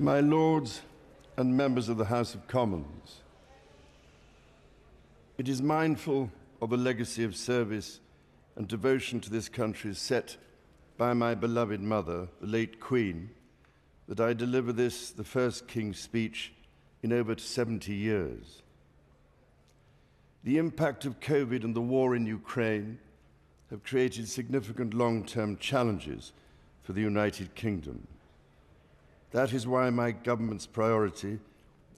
My Lords and members of the House of Commons, it is mindful of the legacy of service and devotion to this country set by my beloved mother, the late Queen, that I deliver this, the first King's speech in over 70 years. The impact of COVID and the war in Ukraine have created significant long term challenges for the United Kingdom. That is why my government's priority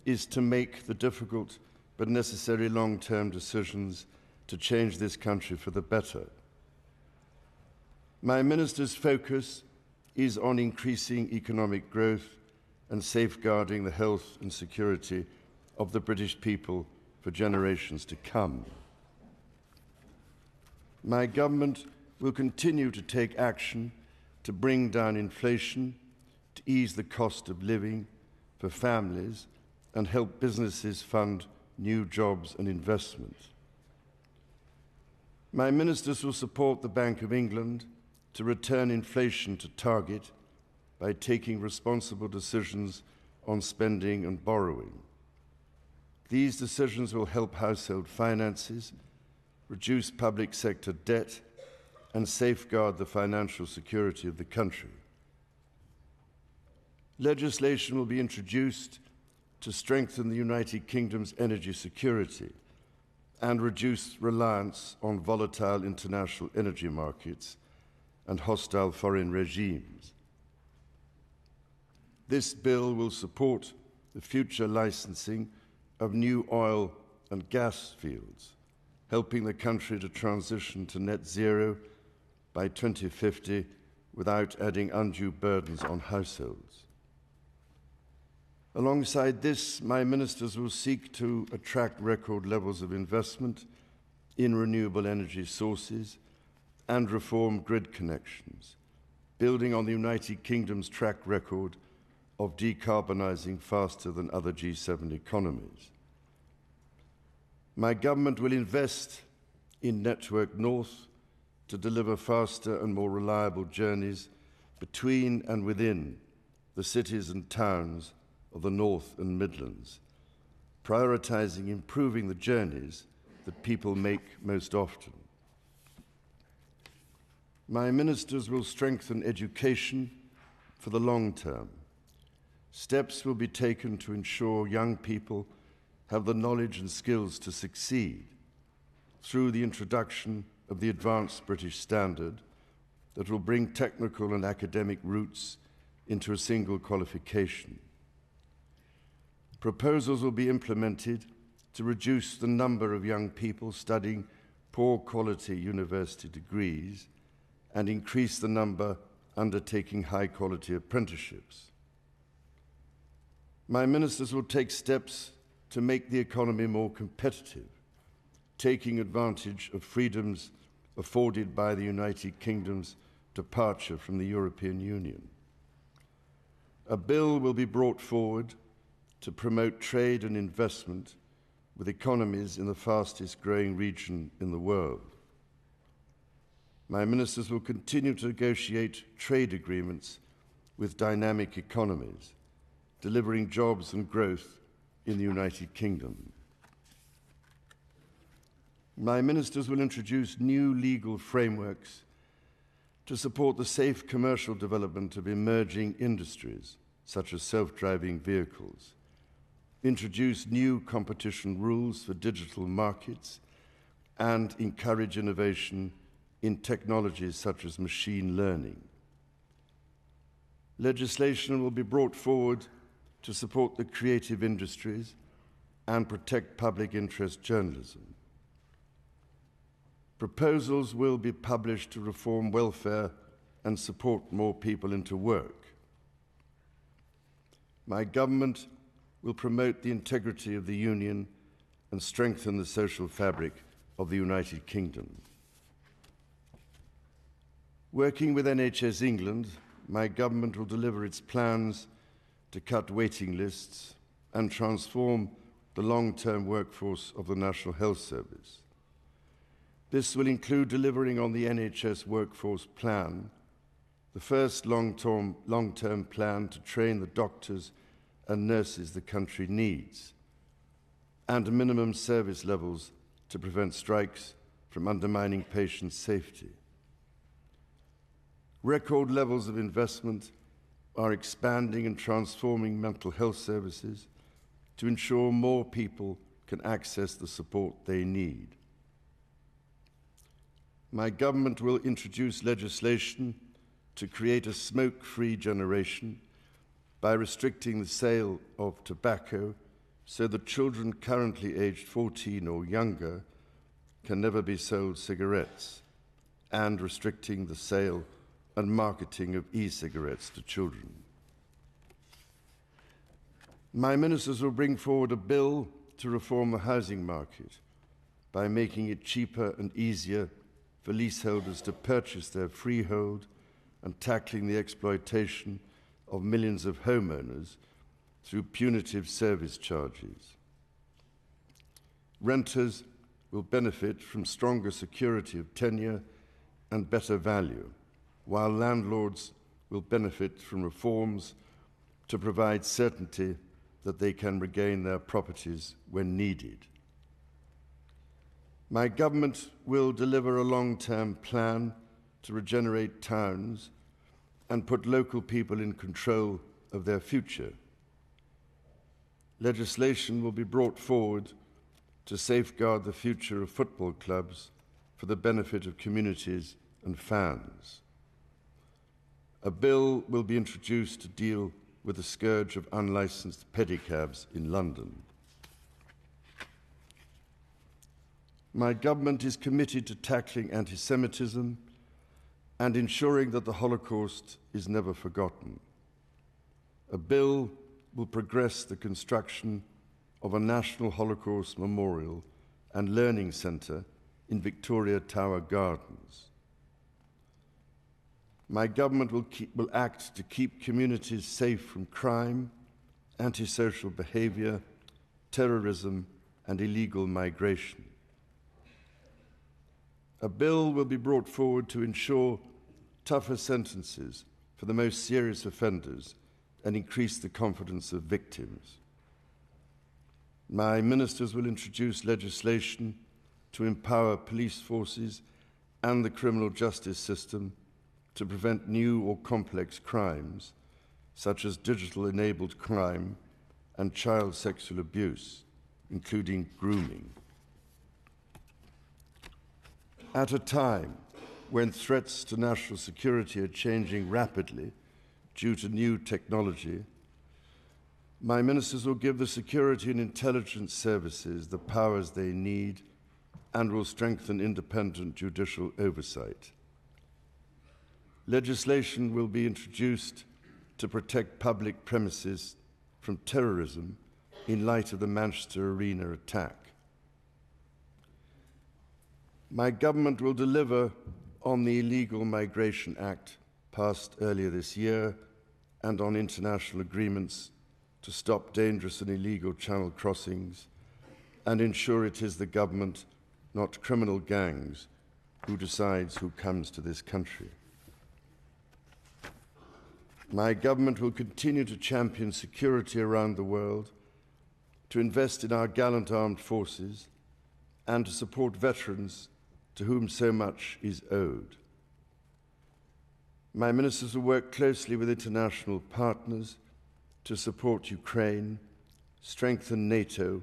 is to make the difficult but necessary long term decisions to change this country for the better. My minister's focus is on increasing economic growth and safeguarding the health and security of the British people for generations to come. My government will continue to take action to bring down inflation, to ease the cost of living for families, and help businesses fund new jobs and investment. My ministers will support the Bank of England to return inflation to target by taking responsible decisions on spending and borrowing. These decisions will help household finances, reduce public sector debt, and safeguard the financial security of the country. Legislation will be introduced to strengthen the United Kingdom's energy security and reduce reliance on volatile international energy markets and hostile foreign regimes. This bill will support the future licensing of new oil and gas fields, helping the country to transition to net zero by 2050 without adding undue burdens on households. Alongside this, my ministers will seek to attract record levels of investment in renewable energy sources and reform grid connections, building on the United Kingdom's track record of decarbonising faster than other G7 economies. My government will invest in Network North to deliver faster and more reliable journeys between and within the cities and towns of the North and Midlands, prioritising improving the journeys that people make most often. My ministers will strengthen education for the long term. Steps will be taken to ensure young people have the knowledge and skills to succeed through the introduction of the Advanced British Standard that will bring technical and academic routes into a single qualification. Proposals will be implemented to reduce the number of young people studying poor quality university degrees and increase the number undertaking high quality apprenticeships. My ministers will take steps to make the economy more competitive, taking advantage of freedoms afforded by the United Kingdom's departure from the European Union. A bill will be brought forward to promote trade and investment with economies in the fastest growing region in the world. My ministers will continue to negotiate trade agreements with dynamic economies, delivering jobs and growth in the United Kingdom. My ministers will introduce new legal frameworks to support the safe commercial development of emerging industries, such as self driving vehicles, introduce new competition rules for digital markets, and encourage innovation in technologies such as machine learning. Legislation will be brought forward to support the creative industries and protect public interest journalism. Proposals will be published to reform welfare and support more people into work. My government will promote the integrity of the Union and strengthen the social fabric of the United Kingdom. Working with NHS England, my government will deliver its plans to cut waiting lists and transform the long term workforce of the National Health Service. This will include delivering on the NHS Workforce Plan, the first long term plan to train the doctors and nurses the country needs, and minimum service levels to prevent strikes from undermining patient safety. Record levels of investment are expanding and transforming mental health services to ensure more people can access the support they need. My government will introduce legislation to create a smoke free generation by restricting the sale of tobacco so that children currently aged 14 or younger can never be sold cigarettes, and restricting the sale and marketing of e cigarettes to children. My ministers will bring forward a bill to reform the housing market by making it cheaper and easier for leaseholders to purchase their freehold and tackling the exploitation of millions of homeowners through punitive service charges. Renters will benefit from stronger security of tenure and better value, while landlords will benefit from reforms to provide certainty that they can regain their properties when needed. My government will deliver a long term plan to regenerate towns and put local people in control of their future. Legislation will be brought forward to safeguard the future of football clubs for the benefit of communities and fans. A bill will be introduced to deal with the scourge of unlicensed pedicabs in London. My government is committed to tackling anti Semitism and ensuring that the Holocaust is never forgotten. A bill will progress the construction of a National Holocaust Memorial and Learning Centre in Victoria Tower Gardens. My government will, keep, will act to keep communities safe from crime, antisocial behaviour, terrorism, and illegal migration. A bill will be brought forward to ensure tougher sentences for the most serious offenders and increase the confidence of victims. My ministers will introduce legislation to empower police forces and the criminal justice system to prevent new or complex crimes, such as digital enabled crime and child sexual abuse, including grooming. At a time when threats to national security are changing rapidly due to new technology, my ministers will give the security and intelligence services the powers they need and will strengthen independent judicial oversight legislation will be introduced to protect public premises from terrorism in light of the Manchester Arena attack. My government will deliver on the Illegal Migration Act passed earlier this year and on international agreements to stop dangerous and illegal channel crossings and ensure it is the government, not criminal gangs, who decides who comes to this country. My government will continue to champion security around the world, to invest in our gallant armed forces, and to support veterans to whom so much is owed. My ministers will work closely with international partners to support Ukraine, strengthen NATO,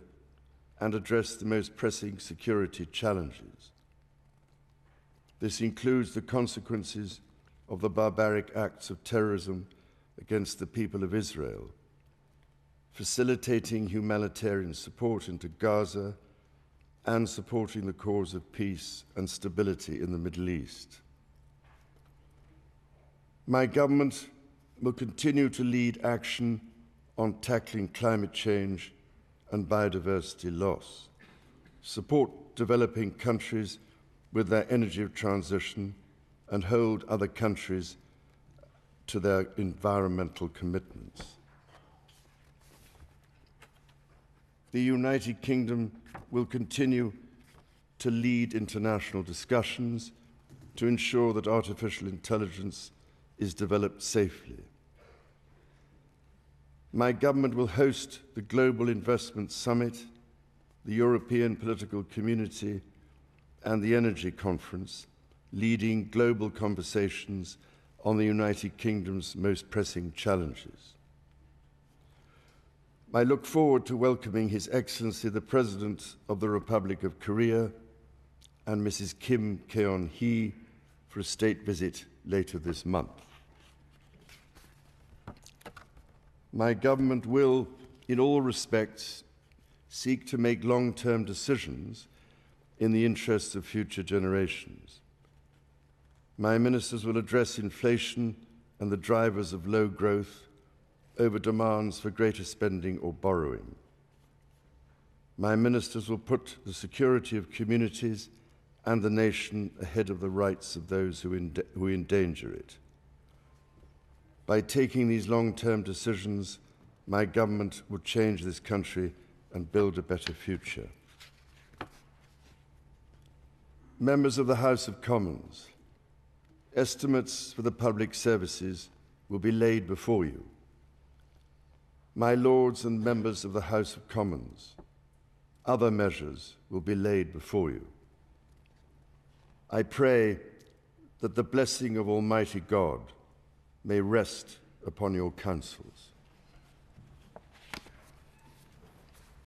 and address the most pressing security challenges. This includes the consequences of the barbaric acts of terrorism against the people of Israel, facilitating humanitarian support into Gaza, and supporting the cause of peace and stability in the Middle East. My government will continue to lead action on tackling climate change and biodiversity loss, support developing countries with their energy transition, and hold other countries to their environmental commitments. The United Kingdom will continue to lead international discussions to ensure that artificial intelligence is developed safely. My government will host the Global Investment Summit, the European Political Community, and the Energy Conference, leading global conversations on the United Kingdom's most pressing challenges. I look forward to welcoming His Excellency the President of the Republic of Korea and Mrs. Kim Keon Hee for a state visit later this month. My government will, in all respects, seek to make long term decisions in the interests of future generations. My ministers will address inflation and the drivers of low growth over demands for greater spending or borrowing. My ministers will put the security of communities and the nation ahead of the rights of those who, who endanger it. By taking these long term decisions, my government will change this country and build a better future. Members of the House of Commons, estimates for the public services will be laid before you. My lords and members of the House of Commons, other measures will be laid before you. I pray that the blessing of Almighty God may rest upon your counsels.